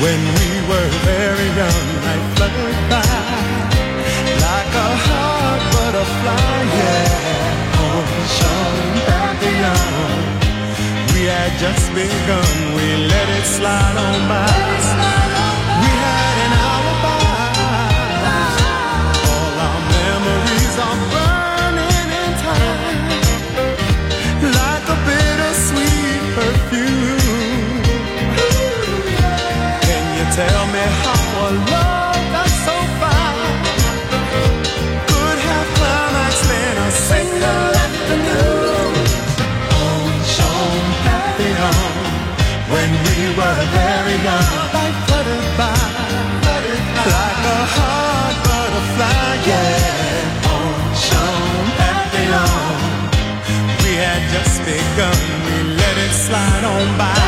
When we were very young, I fluttered by like a hot butterfly. Yeah, on oh, Papillon, we had just begun. We let it slide on by. were very young. Like fluttered by, like a hot butterfly, yeah. On happy Papillon, we had just begun. We let it slide on by.